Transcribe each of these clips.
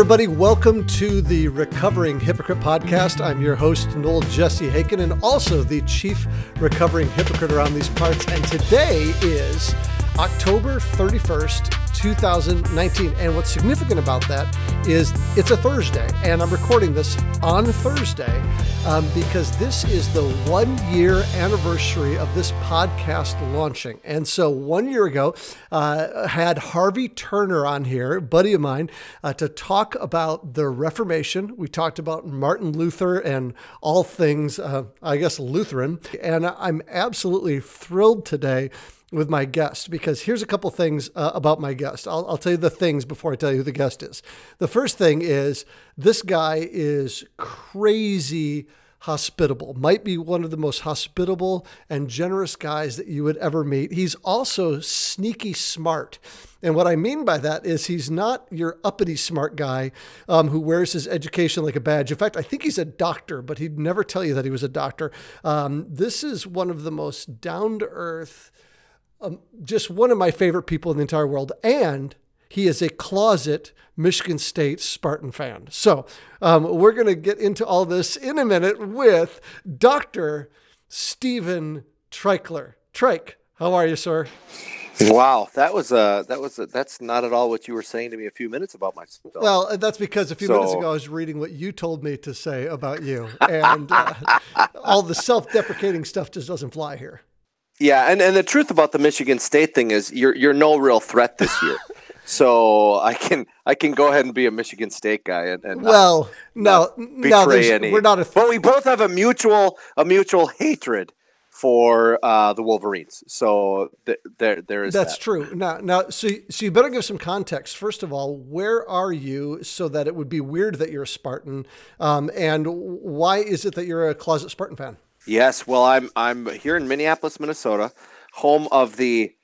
everybody. Welcome to the Recovering Hypocrite podcast. I'm your host, Noel Jesse Heikkinen, and also the chief recovering hypocrite around these parts. And today is October 31st, 2019. And what's significant about that is it's a Thursday, and I'm recording this on Thursday um, because this is the one year anniversary of this podcast launching. And so one year ago, uh, had Harvey Turner on here, buddy of mine, uh, to talk about the Reformation. We talked about Martin Luther and all things, uh, I guess, Lutheran. And I'm absolutely thrilled today with my guest because here's a couple things uh, about my guest. I'll, I'll, tell you the things before I tell you who the guest is. The first thing is this guy is crazy hospitable, might be one of the most hospitable and generous guys that you would ever meet. He's also sneaky smart. And what I mean by that is he's not your uppity smart guy um, who wears his education like a badge. In fact, I think he's a doctor, but he'd never tell you that he was a doctor. Um, this is one of the most down to earth, um, just one of my favorite people in the entire world. And he is a closet Michigan State Spartan fan. So um, we're going to get into all this in a minute with Dr. Stephen Treichler. Trike, how are you, sir? Wow, that was a that was a, that's not at all what you were saying to me a few minutes about myself. Well, that's because a few so, minutes ago I was reading what you told me to say about you, and uh, all the self-deprecating stuff just doesn't fly here. Yeah, and, and the truth about the Michigan State thing is you're you're no real threat this year. so I can I can go ahead and be a Michigan State guy and, and well not, no no any. we're not a th- but we both have a mutual a mutual hatred for uh, the Wolverines. So th- there there is that's that. true. Now now so so you better give some context. First of all, where are you so that it would be weird that you're a Spartan, um, and why is it that you're a closet Spartan fan? Yes, well, I'm I'm here in Minneapolis, Minnesota, home of the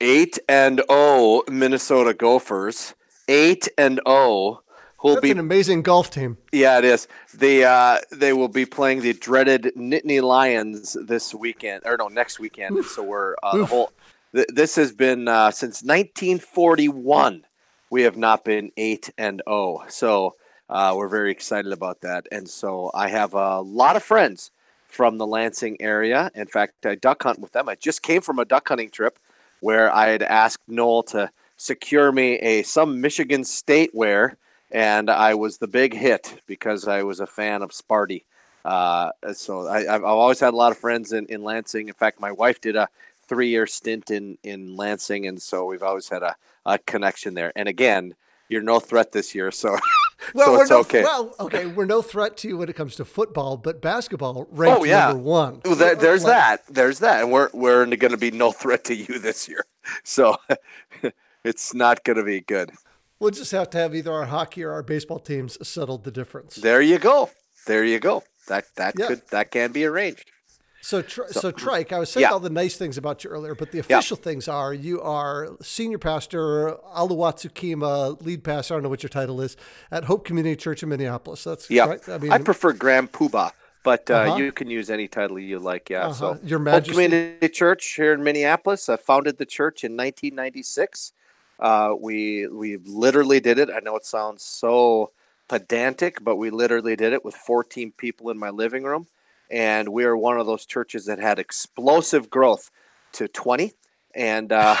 eight and O Minnesota Gophers. Eight and O. Who'll That's be an amazing golf team. Yeah, it is. They uh, they will be playing the dreaded Nittany Lions this weekend, or no, next weekend. Oof. So we're uh, the whole. Th- this has been uh, since 1941. We have not been eight and O. So uh, we're very excited about that. And so I have a lot of friends from the Lansing area. In fact, I duck hunt with them. I just came from a duck hunting trip where I had asked Noel to secure me a some Michigan State wear, and I was the big hit because I was a fan of Sparty. Uh, so I, have always had a lot of friends in, in Lansing. In fact, my wife did a three year stint in, in Lansing, and so we've always had a, a connection there. And again, you're no threat this year, so well, so it's no, okay. Well, okay, we're no threat to you when it comes to football, but basketball ranked oh, yeah. number one. Well, there, there's like, that. There's that, and we're we're going to be no threat to you this year, so it's not going to be good. We'll just have to have either our hockey or our baseball teams settle the difference. There you go. There you go. That that yeah. could that can be arranged. So, so, so Trike, I was saying yeah. all the nice things about you earlier, but the official yeah. things are you are senior pastor, Aluwatsukima, lead pastor, I don't know what your title is, at Hope Community Church in Minneapolis. That's yeah. Right? I, mean, I prefer Grand Poobah, but uh, uh-huh. you can use any title you like. Yeah. Uh-huh. So, Your Majesty. Hope Community Church here in Minneapolis. I founded the church in 1996. Uh, we we literally did it. I know it sounds so pedantic, but we literally did it with 14 people in my living room and we are one of those churches that had explosive growth to 20 and uh,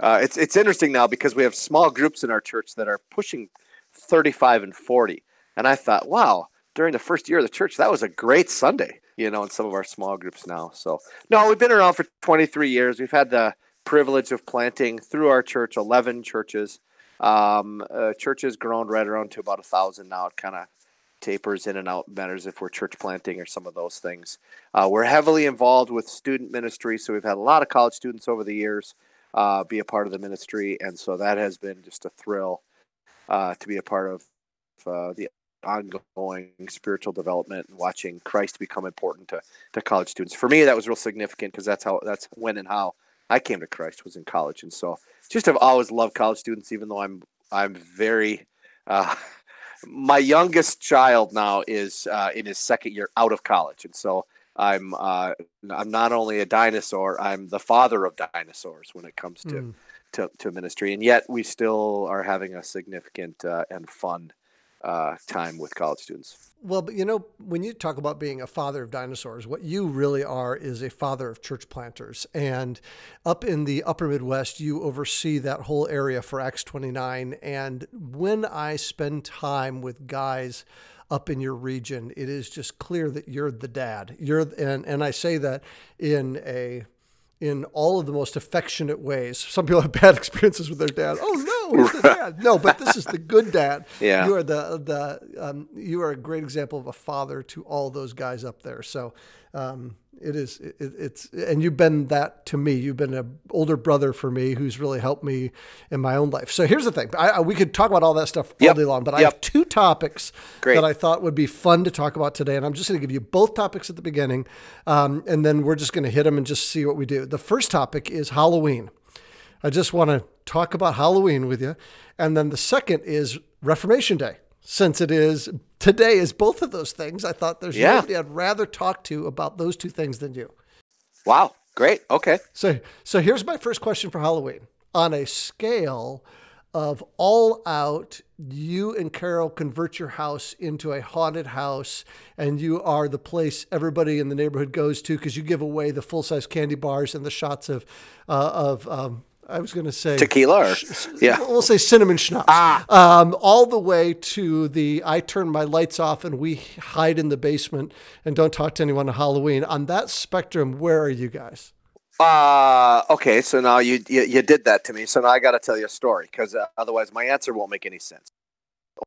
uh, it's it's interesting now because we have small groups in our church that are pushing 35 and 40 and i thought wow during the first year of the church that was a great sunday you know in some of our small groups now so. No we've been around for 23 years. We've had the privilege of planting through our church 11 churches. Um, uh, church has grown right around to about a thousand now. It kind of tapers in and out matters if we're church planting or some of those things. Uh, we're heavily involved with student ministry, so we've had a lot of college students over the years uh, be a part of the ministry, and so that has been just a thrill uh, to be a part of uh, the ongoing spiritual development and watching Christ become important to, to college students. For me, that was real significant because that's how that's when and how I came to Christ was in college, and so just have always loved college students, even though I'm I'm very uh, my youngest child now is uh, in his second year out of college, and so I'm uh, I'm not only a dinosaur, I'm the father of dinosaurs when it comes to mm. to, to ministry, and yet we still are having a significant uh, and fun uh, time with college students. Well, but you know, when you talk about being a father of dinosaurs, what you really are is a father of church planters. And up in the upper Midwest, you oversee that whole area for Acts 29. And when I spend time with guys up in your region, it is just clear that you're the dad. You're and and I say that in a in all of the most affectionate ways. Some people have bad experiences with their dad. Oh no, it's the dad. No, but this is the good dad. Yeah. You are the the um, you are a great example of a father to all those guys up there. So um, it is it, it's and you've been that to me. You've been an older brother for me who's really helped me in my own life. So here's the thing. I, I, we could talk about all that stuff all day long but i have two topics Great. that i thought would be fun to talk about today and i'm just going to give you both topics at the beginning um, and then we're just going to hit them and just see what we do. The first topic is halloween. I just want to talk about halloween with you and then the second is reformation day since it is today is both of those things i thought there's Yeah. nobody i'd rather talk to about those two things than you Wow, great. Okay. so, so here's my first question for Halloween. On a scale of all out, you and Carol convert your house into a haunted house, and you are the place everybody in the neighborhood goes to because you give away the full size candy bars and the shots of, uh, of um, I was going to say Tequila or yeah. we'll say cinnamon schnapps. Um, all the way to the I turn my lights off and we hide in the basement and don't talk to anyone on Halloween. On that spectrum, where are you guys? Uh, okay, so now you, you you did that to me. So now I got to tell you a story because uh, otherwise my answer won't make any sense.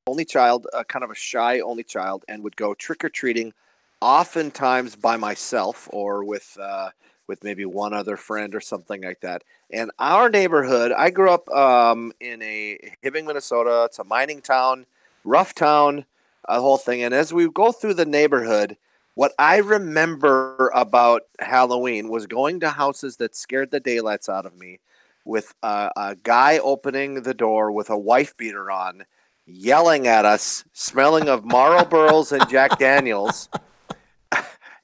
Only child, uh, kind of a shy only child, and would go trick or treating, oftentimes by myself or with uh, with maybe one other friend or something like that. And our neighborhood, I grew up um, in a Hibbing, Minnesota. It's a mining town, rough town, a whole thing. And as we go through the neighborhood, what I remember about Halloween was going to houses that scared the daylights out of me with a, a guy opening the door with a wife beater on, yelling at us, smelling of Marlboros and Jack Daniels.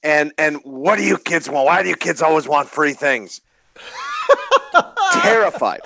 And and what do you kids want? Why do you kids always want free things? Terrified.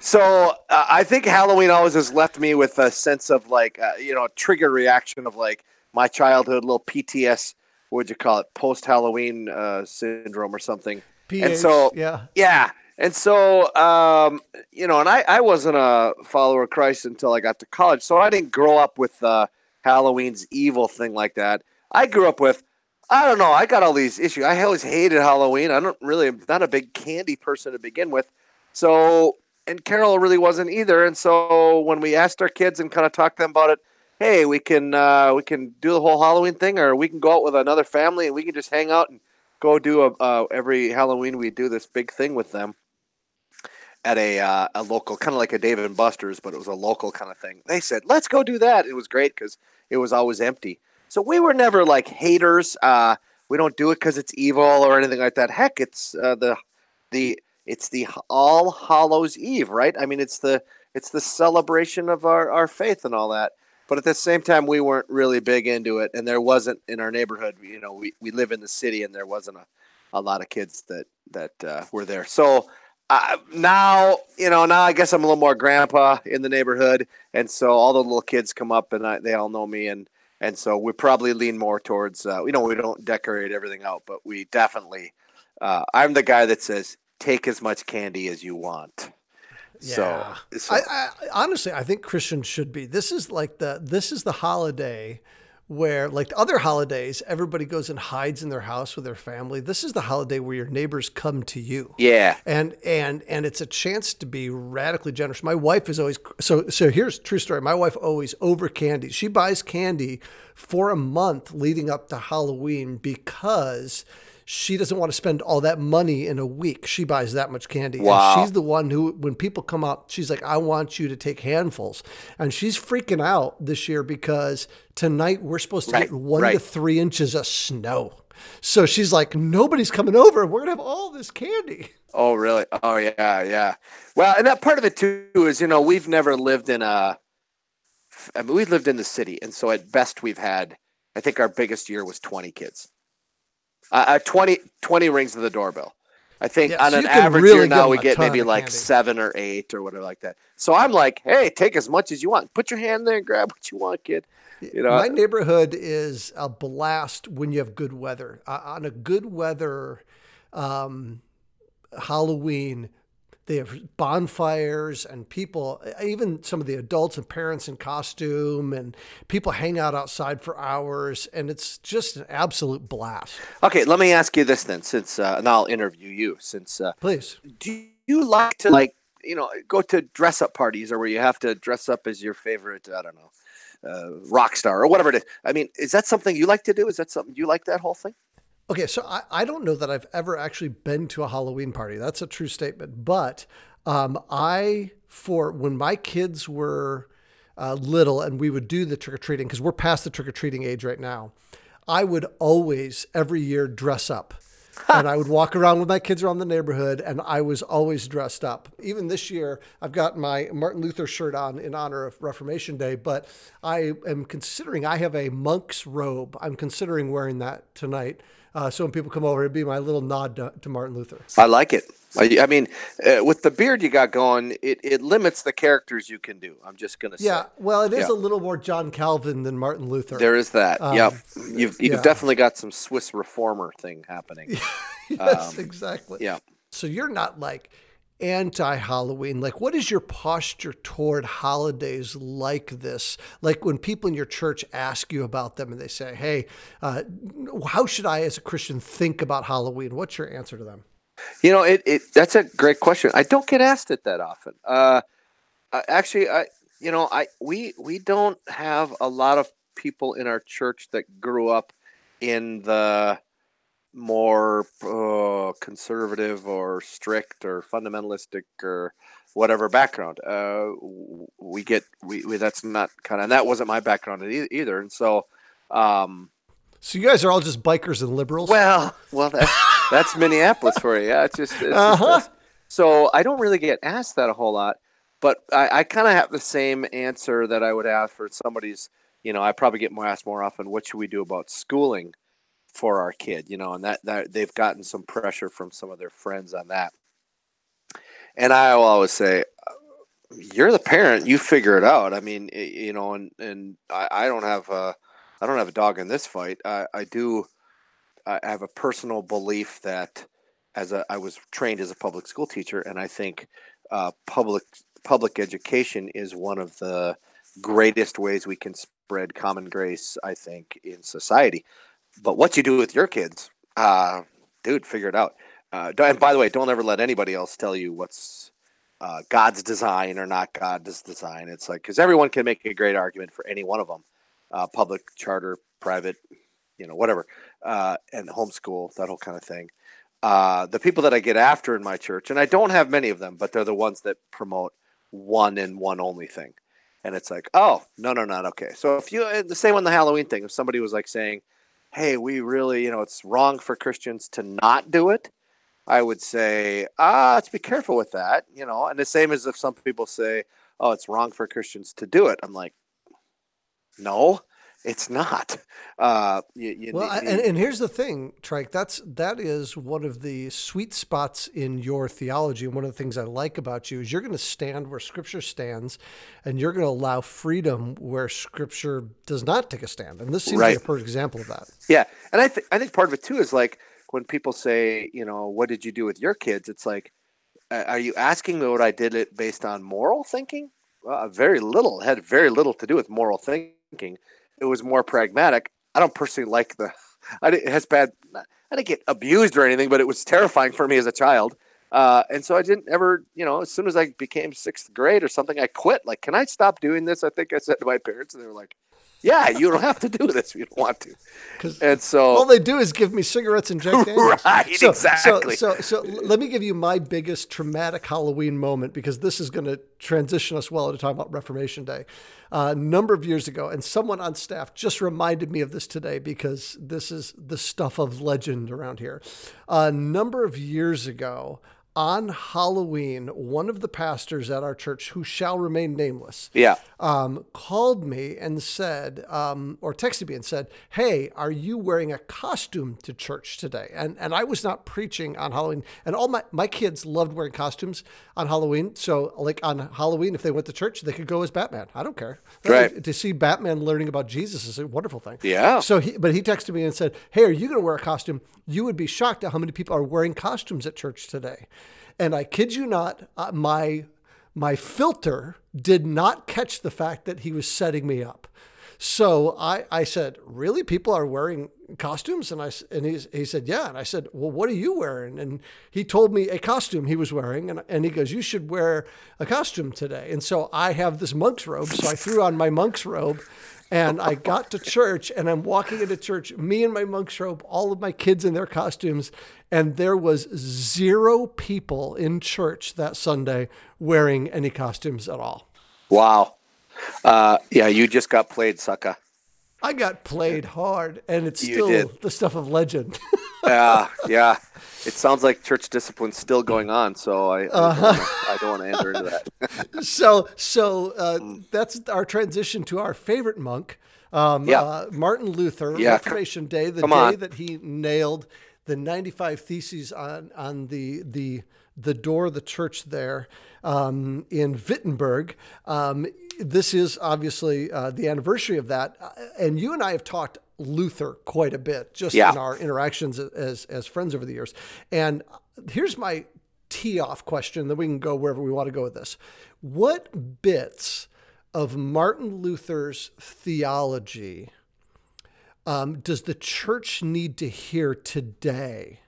So uh, I think Halloween always has left me with a sense of like uh, you know trigger reaction of like my childhood, little PTS. What would you call it? Post Halloween uh, syndrome or something. PH, so- yeah, Yeah. And so, um, you know, and I, I wasn't a follower of Christ until I got to college. So I didn't grow up with uh, Halloween's evil thing like that. I grew up with, I don't know, I got all these issues. I always hated Halloween. I don't really, I'm not a big candy person to begin with. So, and Carol really wasn't either. And so when we asked our kids and kind of talked to them about it, hey, we can, uh, we can do the whole Halloween thing or we can go out with another family and we can just hang out and go do a, uh, every Halloween we do this big thing with them at a uh, a local kind of like a Dave and Buster's, but it was a local kind of thing. They said, "Let's go do that." It was great because it was always empty. So we were never like haters. Uh, we don't do it because it's evil or anything like that. Heck, it's uh, the the it's the All Hallows Eve, right? I mean, it's the it's the celebration of our our faith and all that. But at the same time, we weren't really big into it, and there wasn't in our neighborhood. You know, we, we live in the city, and there wasn't a, a lot of kids that that uh, were there. So uh, now, you know, now I guess I'm a little more grandpa in the neighborhood, and so all the little kids come up, and I, they all know me, and and so we probably lean more towards. Uh, you know, we don't decorate everything out, but we definitely. Uh, I'm the guy that says, "Take as much candy as you want." So, so I, I honestly, I think Christians should be. This is like the this is the holiday where, like the other holidays, everybody goes and hides in their house with their family. This is the holiday where your neighbors come to you. yeah, and and and it's a chance to be radically generous. My wife is always so so. Here's true story. My wife always over candy. She buys candy for a month leading up to Halloween because she doesn't want to spend all that money in a week. She buys that much candy. Wow. And she's the one who, when people come up, she's like, I want you to take handfuls. And she's freaking out this year because tonight we're supposed to Right, get one to three inches of snow. So she's like, nobody's coming over. We're going to have all this candy. Oh, really? Oh, yeah, yeah. Well, and that part of it too is, you know, we've never lived in a. I mean, we've lived in the city, and so at best we've had. I think our biggest year was twenty kids. Uh, uh, 20, 20 rings of the doorbell. I think Yeah, on so an average really year now we get maybe like candy. seven or eight or whatever like that. So I'm like, hey, take as much as you want. Put your hand there and grab what you want, kid. You know, My neighborhood is a blast when you have good weather. Uh, on a good weather um, Halloween, they have bonfires and people, even some of the adults and parents in costume, and people hang out outside for hours, and it's just an absolute blast. okay, let me ask you this then, since uh, and I'll interview you. Since uh, Please. do you like to like you know go to dress up parties or where you have to dress up as your favorite I don't know uh, rock star or whatever it is? I mean, is that something you like to do? Is that something you like that whole thing? Okay, so I, I don't know that I've ever actually been to a Halloween party. That's a true statement. But um, I, for when my kids were uh, little and we would do the trick or treating, because we're past the trick or treating age right now, I would always, every year, dress up. and I would walk around with my kids around the neighborhood, and I was always dressed up. Even this year, I've got my Martin Luther shirt on in honor of Reformation Day, but I am considering I have a monk's robe. I'm considering wearing that tonight. Uh, so when people come over, it'd be my little nod to, to Martin Luther. I like it. I, I mean, uh, with the beard you got going, it, it limits the characters you can do. I'm just gonna say. Yeah, well, it is Yeah. a little more John Calvin than Martin Luther. There is that. yep. You've you've Um, yeah. definitely got some Swiss reformer thing happening. yes, exactly. um, Yeah. So you're not like anti Halloween. Like, what is your posture toward holidays like this? Like when people in your church ask you about them and they say, hey, uh, how should I as a Christian think about Halloween? What's your answer to them? You know, it, it that's a great question. I don't get asked it that often. Uh, actually, I you know, I we we don't have a lot of people in our church that grew up in the more uh, conservative or strict or fundamentalistic or whatever background. Uh, we get we, we that's not kind of and that wasn't my background e- either. And so, um, So you guys are all just bikers and liberals? well, well, that, that's Minneapolis for you. Yeah, it's just. It's Uh-huh. us. so I don't really get asked that a whole lot, but I, I kind of have the same answer that I would have for somebody's. You know, I probably get more asked more often. What should we do about schooling for our kid? You know, and that that they've gotten some pressure from some of their friends on that. And I will always say, you're the parent. You figure it out. I mean, you know, and and I, I don't have a, I don't have a dog in this fight. I, I do. I have a personal belief that, as a, I was trained as a public school teacher, and I think uh, public public education is one of the greatest ways we can spread common grace. I think in society. But what you do with your kids, uh, dude, figure it out. Uh, and by the way, don't ever let anybody else tell you what's uh, God's design or not God's design. It's like because everyone can make a great argument for any one of them, uh, public, charter, private, you know, whatever, uh, and homeschool, that whole kind of thing. Uh, the people that I get after in my church, and I don't have many of them, but they're the ones that promote one and one only thing. And it's like, oh, no, no, not okay. So if you, uh, the same on the Halloween thing, if somebody was like saying, hey, we really, you know, it's wrong for Christians to not do it, I would say, ah, let's be careful with that, you know. And the same as if some people say, oh, it's wrong for Christians to do it. I'm like, no, it's not. Uh, you, you Well, I, and, and here's the thing, Trike. That's that is one of the sweet spots in your theology, and one of the things I like about you is you're going to stand where Scripture stands, and you're going to allow freedom where Scripture does not take a stand. And this seems like a perfect example of that. Yeah, and I think I think part of it too is like when people say, you know, what did you do with your kids? It's like, uh, are you asking me what I did it based on moral thinking? Well, very little. It had very little to do with moral thinking. It was more pragmatic. I don't personally like the. I didn't, it has bad. I didn't get abused or anything, but it was terrifying for me as a child. Uh, and so I didn't ever, you know, as soon as I became sixth grade or something, I quit. Like, can I stop doing this? I think I said to my parents, and they were like, "Yeah, you don't have to do this if you don't want to." And so, all they do is give me cigarettes and Jack Daniels. Right, so, exactly. So, so, so let me give you my biggest traumatic Halloween moment because this is going to transition us well into talking about Reformation Day. Uh, a number of years ago, and someone on staff just reminded me of this today because this is the stuff of legend around here. A number of years ago, on Halloween, one of the pastors at our church, who shall remain nameless, Yeah. um, called me and said, um, or texted me and said, "Hey, are you wearing a costume to church today?" And and I was not preaching on Halloween, and all my my kids loved wearing costumes on Halloween. So like on Halloween, if they went to church, they could go as Batman. I don't care. Right. To see Batman learning about Jesus is a wonderful thing. Yeah. So he, but he texted me and said, "Hey, are you going to wear a costume?" You would be shocked at how many people are wearing costumes at church today. And I kid you not, uh, my my filter did not catch the fact that he was setting me up. So I, I said, really, people are wearing costumes? And I, and he, he said, yeah. And I said, well, what are you wearing? And he told me a costume he was wearing. And, and he goes, you should wear a costume today. And so I have this monk's robe. So I threw on my monk's robe and I got to church and I'm walking into church, me and my monk's robe, all of my kids in their costumes. And there was zero people in church that Sunday wearing any costumes at all. Wow. Uh, yeah, you just got played, sucker. I got played hard, and it's You still did. the stuff of legend. Yeah, yeah. It sounds like church discipline's still going on, so I, I, don't, wanna, I don't want to enter into that. so, so uh, that's our transition to our favorite monk, um, Yeah. uh, Martin Luther, Yeah, Reformation Day, the come day on. that he nailed the 95 theses on on the the the door of the church there um, in Wittenberg. Um, this is obviously uh, the anniversary of that, Uh, and you and I have talked Luther quite a bit just Yeah. in our interactions as as friends over the years. And here's my tee off question, then we can go wherever we want to go with this. What bits of Martin Luther's theology um, does the church need to hear today?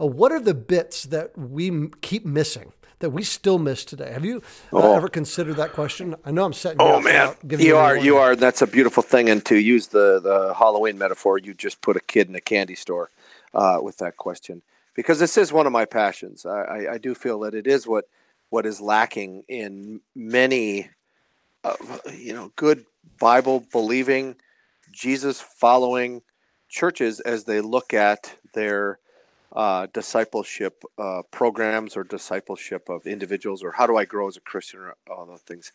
Uh, what are the bits that we m- keep missing? That we still miss today. Have you uh, ever considered that question? I know I'm setting. You Oh man, you are you are. That's a beautiful thing. And to use the the Halloween metaphor, you just put a kid in a candy store uh, with that question because this is one of my passions. I, I, I do feel that it is what what is lacking in many, uh, you know, good Bible believing, Jesus following churches as they look at their uh, discipleship uh, programs or discipleship of individuals or how do I grow as a Christian or all those things.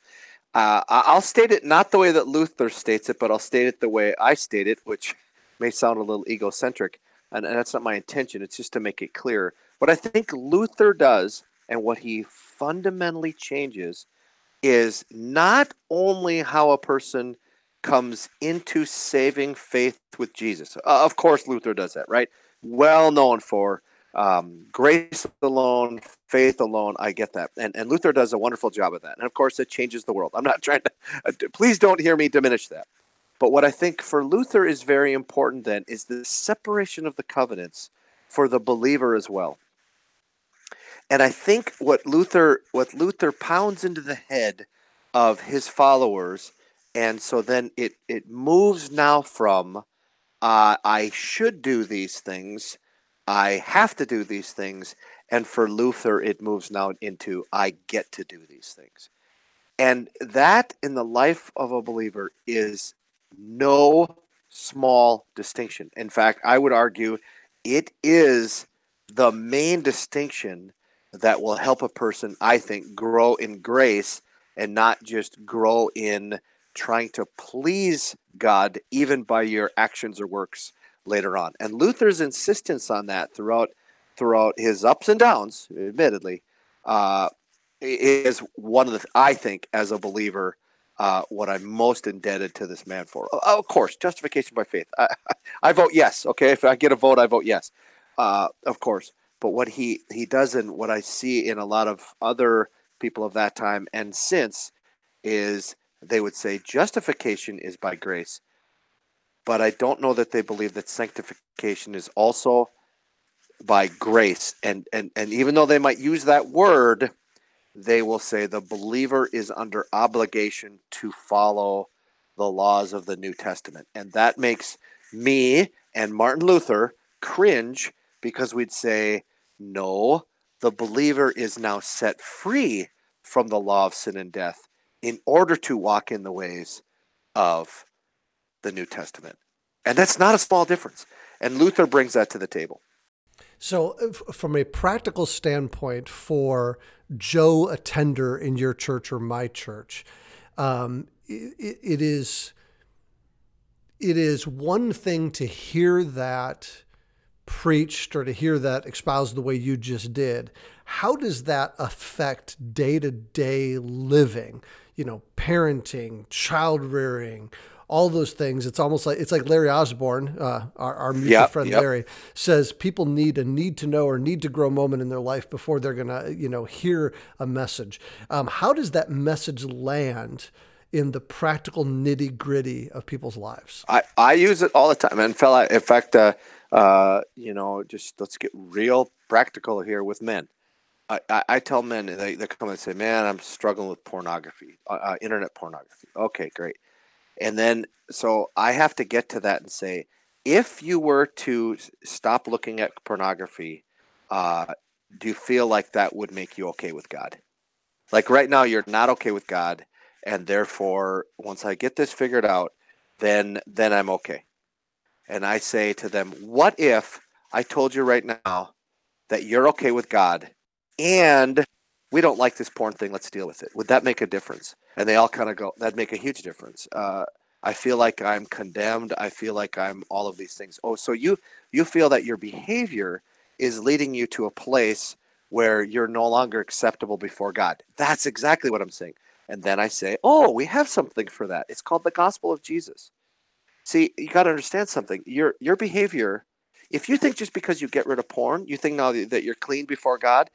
Uh, I'll state it not the way that Luther states it, but I'll state it the way I state it, which may sound a little egocentric, and, and that's not my intention. It's just to make it clear. What I think Luther does and what he fundamentally changes is not only how a person comes into saving faith with Jesus. Uh, of course, Luther does that, right? Well known for um, grace alone, faith alone. I get that, and and Luther does a wonderful job of that. And of course, it changes the world. I'm not trying to. Uh, please don't hear me diminish that. But what I think for Luther is very important then is the separation of the covenants for the believer as well. And I think what Luther what Luther pounds into the head of his followers, and so then it it moves now from uh, I should do these things, I have to do these things, and for Luther it moves now into I get to do these things. And that in the life of a believer is no small distinction. In fact, I would argue it is the main distinction that will help a person, I think, grow in grace and not just grow in trying to please God, even by your actions or works later on. And Luther's insistence on that throughout throughout his ups and downs, admittedly, uh, is one of the I think as a believer. Uh, what I'm most indebted to this man for. Oh, of course, justification by faith. I, I vote yes. Okay, if I get a vote, I vote yes. Uh, of course, but what he he does and what I see in a lot of other people of that time and since is they would say justification is by grace, but I don't know that they believe that sanctification is also by grace. And and and even though they might use that word, they will say the believer is under obligation to follow the laws of the New Testament. And that makes me and Martin Luther cringe because we'd say, no, the believer is now set free from the law of sin and death in order to walk in the ways of the New Testament. And that's not a small difference. And Luther brings that to the table. So, from a practical standpoint, for Joe attender in your church or my church, um, it, it is it is one thing to hear that preached or to hear that espoused the way you just did. How does that affect day to day living? You know, parenting, child rearing, all those things. It's almost like it's like Larry Osborne, uh, our, our mutual yep, friend yep. Larry, says people need a need to know or need to grow moment in their life before they're gonna you know hear a message. Um, how does that message land? in the practical nitty gritty of people's lives. I, I use it all the time. And fella, in fact, uh, uh, you know, just let's get real practical here with men. I, I, tell men, they, they come and say, man, I'm struggling with pornography, uh, uh internet pornography. Okay, great. And then, so I have to get to that and say, if you were to stop looking at pornography, uh, do you feel like that would make you okay with God? Like right now, you're not okay with God, and therefore, once I get this figured out, then then I'm okay. And I say to them, what if I told you right now that you're okay with God, and we don't like this porn thing. Let's deal with it. Would that make a difference? And they all kind of go, that'd make a huge difference. Uh, I feel like I'm condemned. I feel like I'm all of these things. Oh, so you you feel that your behavior is leading you to a place where you're no longer acceptable before God. That's exactly what I'm saying. And then I say, "Oh, we have something for that. It's called the gospel of Jesus." See, you got to understand something. Your your behavior, if you think just because you get rid of porn, you think now that you're clean before God,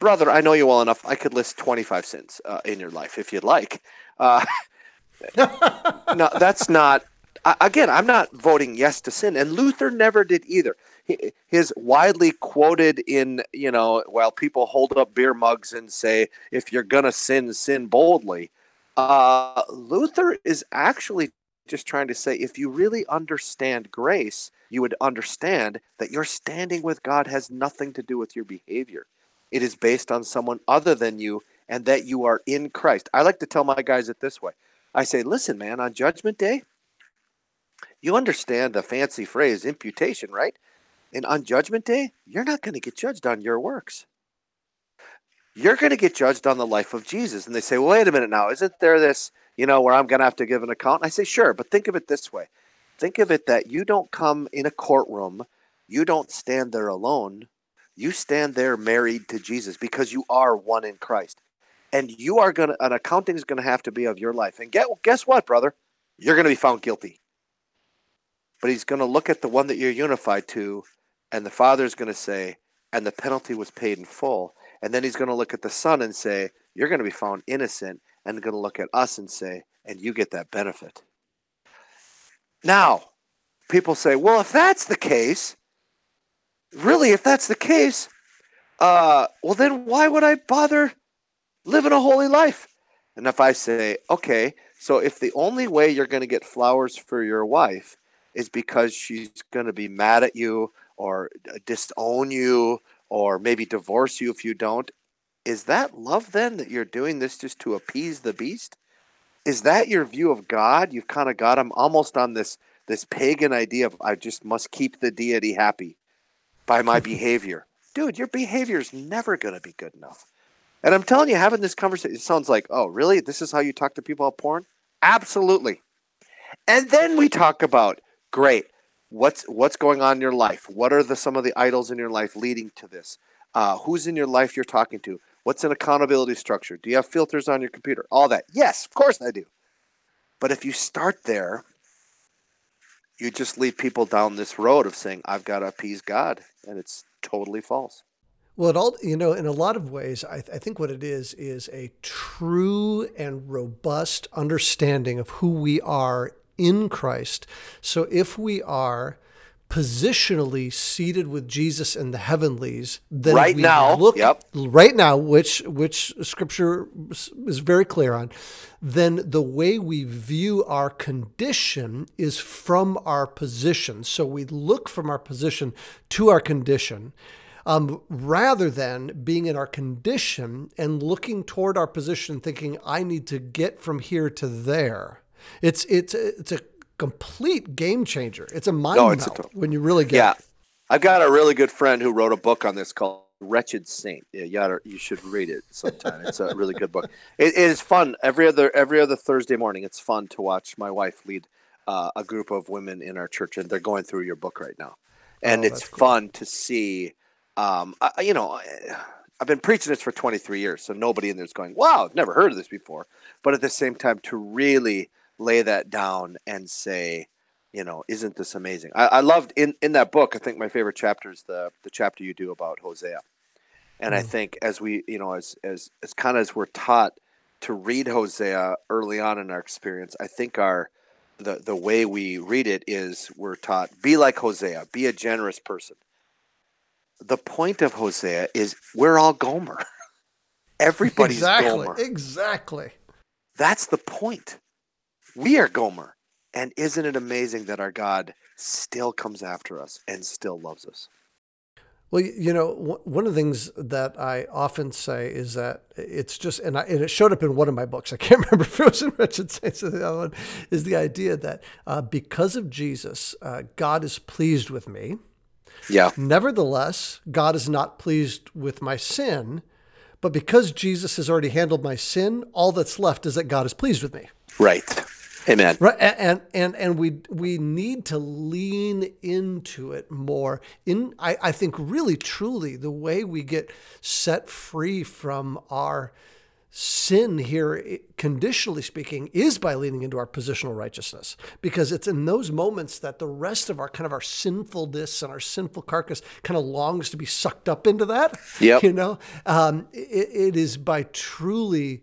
brother, I know you well enough. I could list 25 sins uh, in your life if you'd like. Uh, no, that's not. Again, I'm not voting yes to sin, and Luther never did either. His widely quoted in, you know, while people hold up beer mugs and say, "If you're gonna sin, sin boldly." Uh, Luther is actually just trying to say, if you really understand grace, you would understand that your standing with God has nothing to do with your behavior it is based on someone other than you and that you are in Christ. I like to tell my guys it this way I say, listen, man, on Judgment Day, you understand the fancy phrase imputation, right? And on Judgment Day, you're not going to get judged on your works. You're going to get judged on the life of Jesus. And they say, well, wait a minute now, isn't there this, you know, where I'm going to have to give an account? And I say, sure, but think of it this way think of it that you don't come in a courtroom, you don't stand there alone you stand there married to Jesus because you are one in Christ. And you are going to, an accounting is going to have to be of your life. And get, guess what, brother? You're going to be found guilty. But he's going to look at the one that you're unified to, and the father is going to say, and the penalty was paid in full. And then he's going to look at the son and say, you're going to be found innocent, and going to look at us and say, and you get that benefit. Now, people say, well, if that's the case, really, if that's the case, uh, well, then why would I bother living a holy life? And if I say, okay, so if the only way you're going to get flowers for your wife is because she's going to be mad at you or disown you or maybe divorce you if you don't, is that love then that you're doing this just to appease the beast? Is that your view of God? You've kind of got him almost on this this pagan idea of I just must keep the deity happy by my behavior. Dude, your behavior is never going to be good enough. And I'm telling you, having this conversation, it sounds like, oh, really? This is how you talk to people about porn? Absolutely. And then we talk about, great, what's what's going on in your life? What are the some of the idols in your life leading to this? Uh, who's in your life you're talking to? What's an accountability structure? Do you have filters on your computer? All that. Yes, of course I do. But if you start there you just lead people down this road of saying I've got to appease God, and it's totally false. Well, it all you know, in a lot of ways, I, th- I think what it is is a true and robust understanding of who we are in Christ. So if we are positionally seated with Jesus in the heavenlies, then right we now, look yep. right now, which which Scripture is very clear on. Then the way we view our condition is from our position. So we look from our position to our condition. Um, rather than being in our condition and looking toward our position, thinking, I need to get from here to there. It's it's it's a complete game changer. It's a mind no, it's melt a, when you really get yeah. It. I've got a really good friend who wrote a book on this called Wretched Saint. Yeah, you, gotta, you should read it sometime. it's a really good book. It, it is fun every other every other Thursday morning. It's fun to watch my wife lead uh, a group of women in our church, and they're going through your book right now, and Oh, it's cool. fun to see. Um, I, you know, I've been preaching this for 23 years, so nobody in there's going, "Wow, I've never heard of this before." But at the same time, to really lay that down and say, you know, isn't this amazing? I, I loved in in that book. I think my favorite chapter is the the chapter you do about Hosea, and I Mm. think as we, you know, as as as kind of as we're taught to read Hosea early on in our experience, I think our the the way we read it is we're taught be like Hosea, be a generous person. The point of Hosea is we're all Gomer. Everybody's exactly. Gomer. Exactly. That's the point. We are Gomer. And isn't it amazing that our God still comes after us and still loves us? Well, you know, one of the things that I often say is that it's just, and, I, and it showed up in one of my books. I can't remember if it was in Wretched Saints or the other one. Is the idea that uh, because of Jesus, uh, God is pleased with me. Yeah. Nevertheless, God is not pleased with my sin. But because Jesus has already handled my sin, all that's left is that God is pleased with me. Right. Amen. Right, and and and we we need to lean into it more. In I, I think really truly the way we get set free from our sin here, conditionally speaking, is by leaning into our positional righteousness, because it's in those moments that the rest of our kind of our sinfulness and our sinful carcass kind of longs to be sucked up into that. Yep. You know, um, it, it is by truly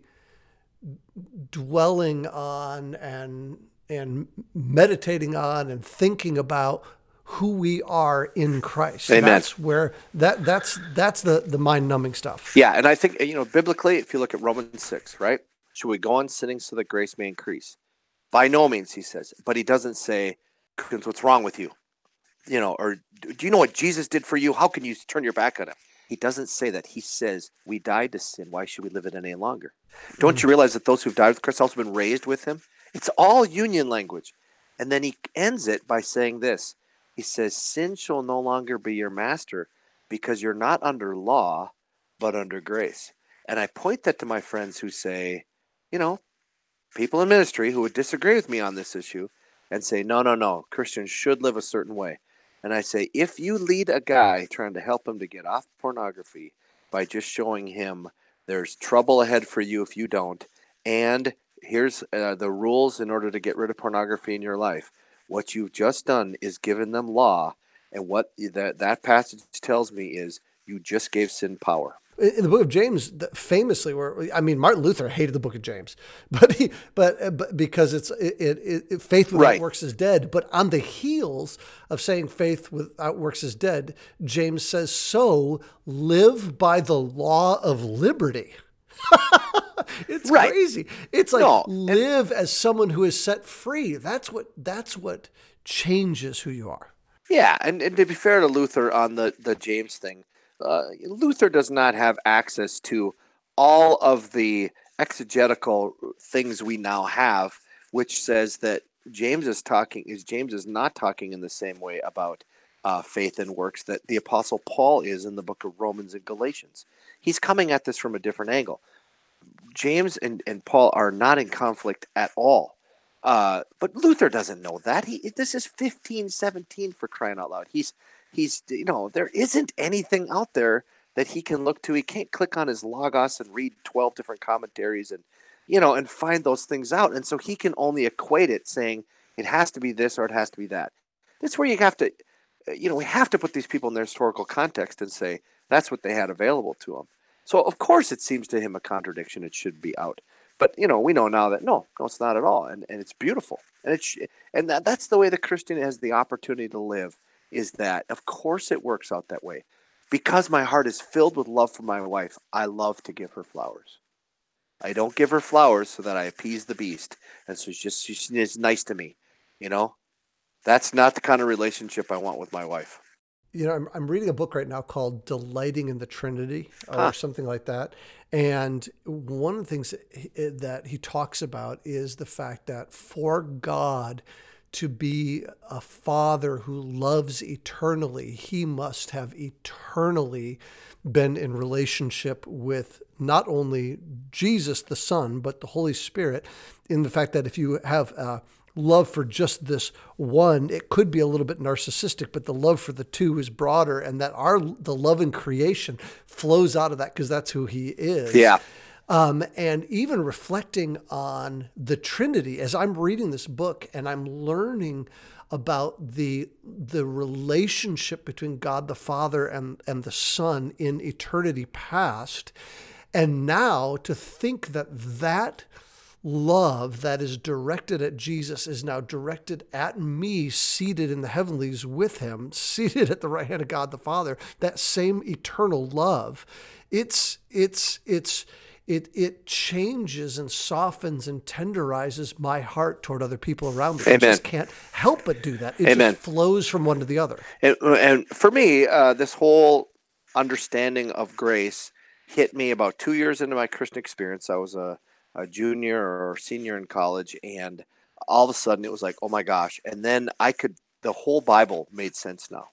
dwelling on and and meditating on and thinking about who we are in Christ. Amen. That's where that that's that's the the mind numbing stuff. Yeah. And I think, you know, biblically, if you look at Romans 6, right? Should we go on sinning so that grace may increase? By no means, he says. But he doesn't say, what's wrong with you? You know, or do you know what Jesus did for you? How can you turn your back on him? He doesn't say that. He says, We died to sin. Why should we live it any longer? Hmm. Don't you realize that those who've died with Christ have also been raised with him? It's all union language. And then he ends it by saying this He says, Sin shall no longer be your master because you're not under law, but under grace. And I point that to my friends who say, you know, people in ministry who would disagree with me on this issue and say, no, no, no, Christians should live a certain way. And I say, if you lead a guy trying to help him to get off pornography by just showing him there's trouble ahead for you if you don't, and here's uh, the rules in order to get rid of pornography in your life, what you've just done is given them law. And what that, that passage tells me is you just gave sin power. In the book of James, famously, where I mean, Martin Luther hated the book of James, but he, but, uh, but because it's it, it, it faith without Right. works is dead. But on the heels of saying faith without works is dead, James says, "So live by the law of liberty." it's Right. crazy. It's like No, live as someone who is set free. That's what that's what changes who you are. Yeah, and, and to be fair to Luther on the, the James thing, uh, Luther does not have access to all of the exegetical things we now have, which says that James is talking is James is not talking in the same way about uh, faith and works that the apostle Paul is in the book of Romans and Galatians. He's coming at this from a different angle. James and, and Paul are not in conflict at all. Uh, but Luther doesn't know that. He this is 1517 for crying out loud. He's he's you know, there isn't anything out there that he can look to. He can't click on his logos and read 12 different commentaries and you know, and find those things out. And so he can only equate it saying it has to be this or it has to be that. That's where you have to you know, we have to put these people in their historical context and say that's what they had available to them. So of course it seems to him a contradiction. It should be out. But you know, we know now that no, no, it's not at all, and and it's beautiful, and it's and that that's the way the Christian has the opportunity to live. Is that of course it works out that way, because my heart is filled with love for my wife. I love to give her flowers. I don't give her flowers so that I appease the beast, and so she's just she's nice to me. You know, that's not the kind of relationship I want with my wife. you know, I'm, I'm reading a book right now called Delighting in the Trinity or Huh. something like that. And one of the things that he talks about is the fact that for God to be a father who loves eternally, he must have eternally been in relationship with not only Jesus the Son, but the Holy Spirit, in the fact that if you have a love for just this one, it could be a little bit narcissistic, but the love for the two is broader, and that our the love in creation flows out of that because that's who he is. Yeah. Um, and even reflecting on the Trinity as I'm reading this book and I'm learning about the the relationship between God the Father and and the Son in eternity past, and now to think that that love that is directed at Jesus is now directed at me, seated in the heavenlies with him, seated at the right hand of God the Father. That same eternal love, it's it's it's it it changes and softens and tenderizes my heart toward other people around me. Amen. I just can't help but do that. It Amen. just flows from one to the other. And, and for me, uh, this whole understanding of grace hit me about two years into my Christian experience. I was a, a junior or senior in college, and all of a sudden it was like, oh my gosh. And then I could, the whole Bible made sense now.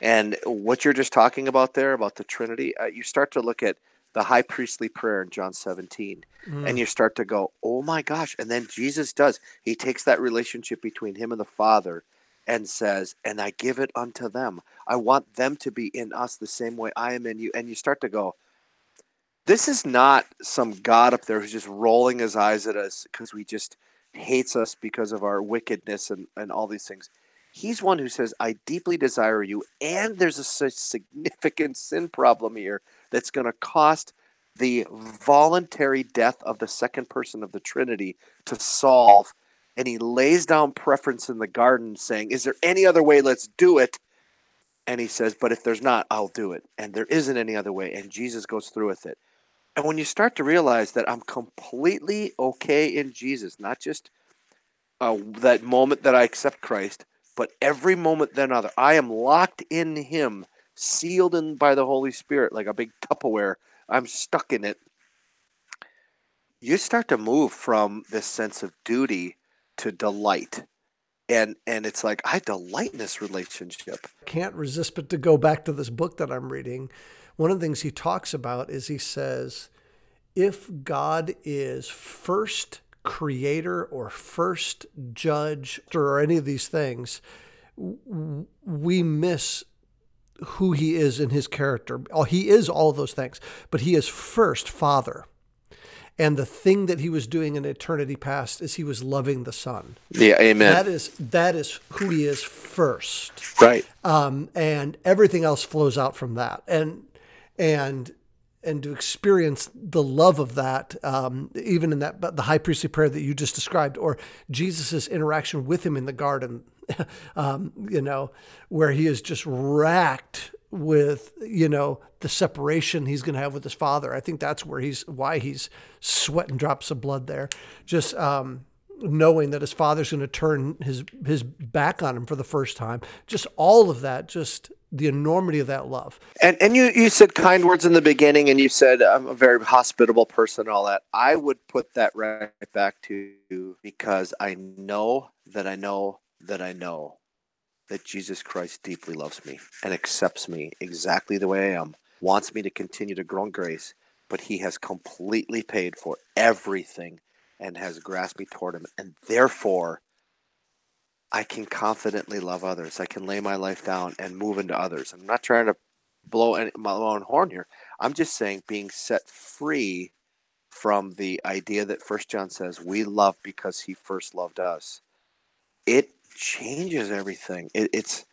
And what you're just talking about there, about the Trinity, uh, you start to look at the high priestly prayer in John 17. Mm. And you start to go, oh my gosh. And then Jesus does. He takes that relationship between him and the Father and says, and I give it unto them. I want them to be in us the same way I am in you. And you start to go, this is not some God up there who's just rolling his eyes at us because we just hates us because of our wickedness and, and all these things. He's one who says, I deeply desire you. And there's a significant sin problem here that's going to cost the voluntary death of the second person of the Trinity to solve. And he lays down preference in the garden, saying, Is there any other way? Let's do it. And he says, But if there's not, I'll do it. And there isn't any other way. And Jesus goes through with it. And when you start to realize that I'm completely okay in Jesus, not just uh, that moment that I accept Christ, but every moment then other, I am locked in Him sealed in by the Holy Spirit like a big Tupperware. I'm stuck in it. You start to move from this sense of duty to delight. And and it's like I delight in this relationship. Can't resist but to go back to this book that I'm reading. One of the things he talks about is he says, if God is first creator or first judge or any of these things, we miss who he is in his character. He is all those things, but he is first Father. And the thing that he was doing in eternity past is he was loving the Son. Yeah, amen. That is that is who he is first. Right. Um, and everything else flows out from that. And and and to experience the love of that, um, even in that the high priestly prayer that you just described, or Jesus's interaction with him in the garden, um, you know, where he is just racked with you know the separation he's going to have with his father. I think that's where he's why he's sweating drops of blood there. Just um, knowing that his father's going to turn his his back on him for the first time. Just all of that. Just the enormity of that love. And and you you said kind words in the beginning, and you said I'm a very hospitable person, and all that. I would put that right back to you because I know that I know that I know that Jesus Christ deeply loves me and accepts me exactly the way I am, wants me to continue to grow in grace, but he has completely paid for everything and has grasped me toward him. And therefore, I can confidently love others. I can lay my life down and move into others. I'm not trying to blow any, my own horn here. I'm just saying being set free from the idea that First John says we love because he first loved us. It changes everything. It, it's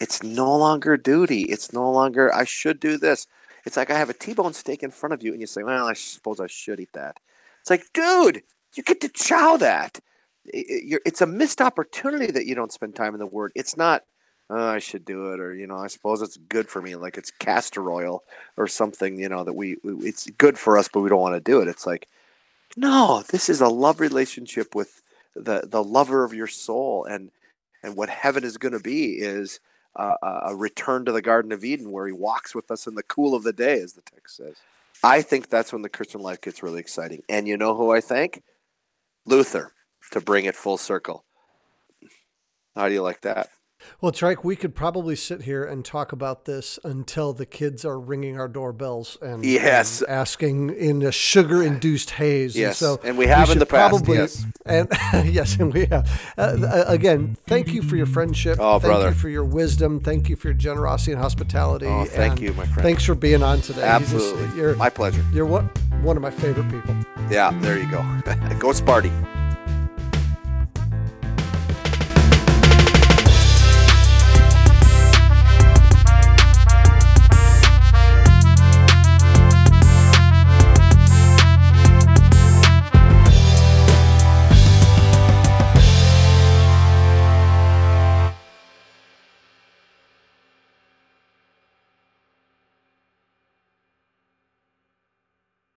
it's no longer duty. It's no longer I should do this. It's like I have a T-bone steak in front of you, and you say, "Well, I suppose I should eat that." It's like, dude, you get to chow that. It's a missed opportunity that you don't spend time in the Word. It's not. Oh, I should do it, or you know, I suppose it's good for me, like it's castor oil or something. You know that we, it's good for us, but we don't want to do it. It's like, no, this is a love relationship with the the lover of your soul, and and what heaven is going to be is a return to the Garden of Eden where he walks with us in the cool of the day, as the text says. I think that's when the Christian life gets really exciting. And you know who I thank? Luther, to bring it full circle. How do you like that? Well, Trike, we could probably sit here and talk about this until the kids are ringing our doorbells and, Yes. and asking in a sugar-induced haze. Yes, and, so and we have in the past, Probably, yes. and yes, and we have. Uh, uh, again, thank you for your friendship. Oh, thank brother. you for your wisdom. Thank you for your generosity and hospitality. Oh, thank and you, my friend. Thanks for being on today. Just- Absolutely. you're My pleasure. you're one one of my favorite people. Yeah, there you go. go Sparty.